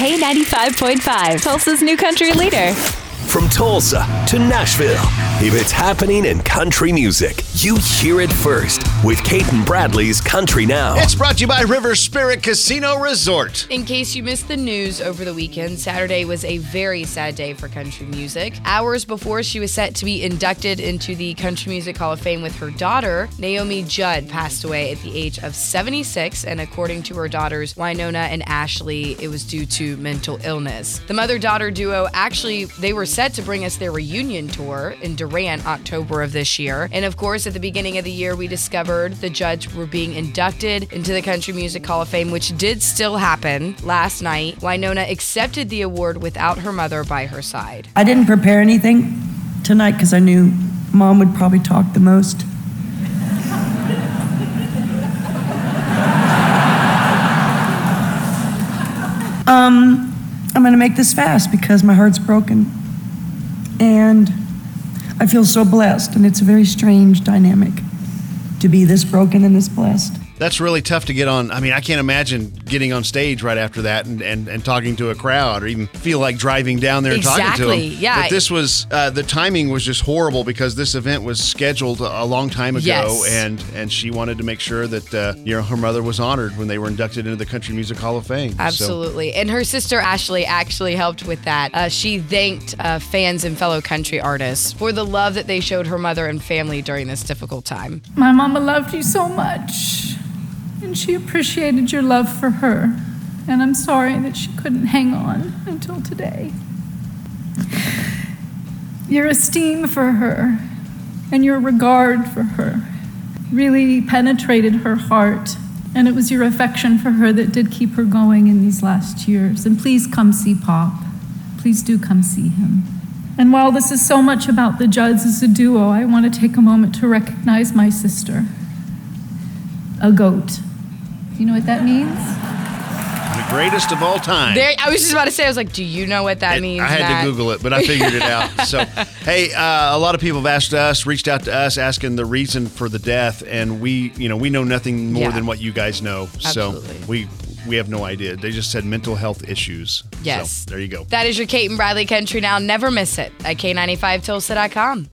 K95.5, Tulsa's new country leader. From Tulsa to Nashville, if it's happening in country music, you hear it first with Cait and Bradley's Country Now. It's brought to you by River Spirit Casino Resort. In case you missed the news over the weekend, Saturday was a very sad day for country music. Hours before she was set to be inducted into the Country Music Hall of Fame with her daughter, Naomi Judd passed away at the age of 76, and according to her daughters, Wynonna and Ashley, it was due to mental illness. The mother-daughter duo actually they were set to bring us their reunion tour in Durant October of this year. And of course, at the beginning of the year, we discovered the Judds, were being inducted into the Country Music Hall of Fame, which did still happen last night. Wynonna accepted the award without her mother by her side. I didn't prepare anything tonight because I knew mom would probably talk the most. um, I'm going to make this fast because my heart's broken. And I feel so blessed, and it's a very strange dynamic to be this broken and this blessed. That's really tough to get on. I mean, I can't imagine getting on stage right after that and, and, and talking to a crowd or even feel like driving down there and talking to Exactly, them. yeah. But this was, uh, the timing was just horrible because this event was scheduled a long time ago Yes. and, and she wanted to make sure that, uh, you know, her mother was honored when they were inducted into the Country Music Hall of Fame. So- Absolutely. And her sister Ashley actually helped with that. Uh, she thanked uh, fans and fellow country artists for the love that they showed her mother and family during this difficult time. My mama loved you so much, and she appreciated your love for her. And I'm sorry that she couldn't hang on until today. Your esteem for her and your regard for her really penetrated her heart. And it was your affection for her that did keep her going in these last years. And please come see Pop. Please do come see him. And while this is so much about the Judds as a duo, I want to take a moment to recognize my sister, a goat. Do you know what that means? The greatest of all time. There, I was just about to say, I was like, do you know what that It- means? I had Matt? to Google it, but I figured it out. So, hey, uh, a lot of people have asked us, reached out to us, asking the reason for the death, and we, you know, we know nothing more Yeah. than what you guys know. Absolutely. So we we have no idea. They just said mental health issues. Yes. So there you go. That is your Cait and Bradley Country Now. Never miss it at K95Tulsa.com.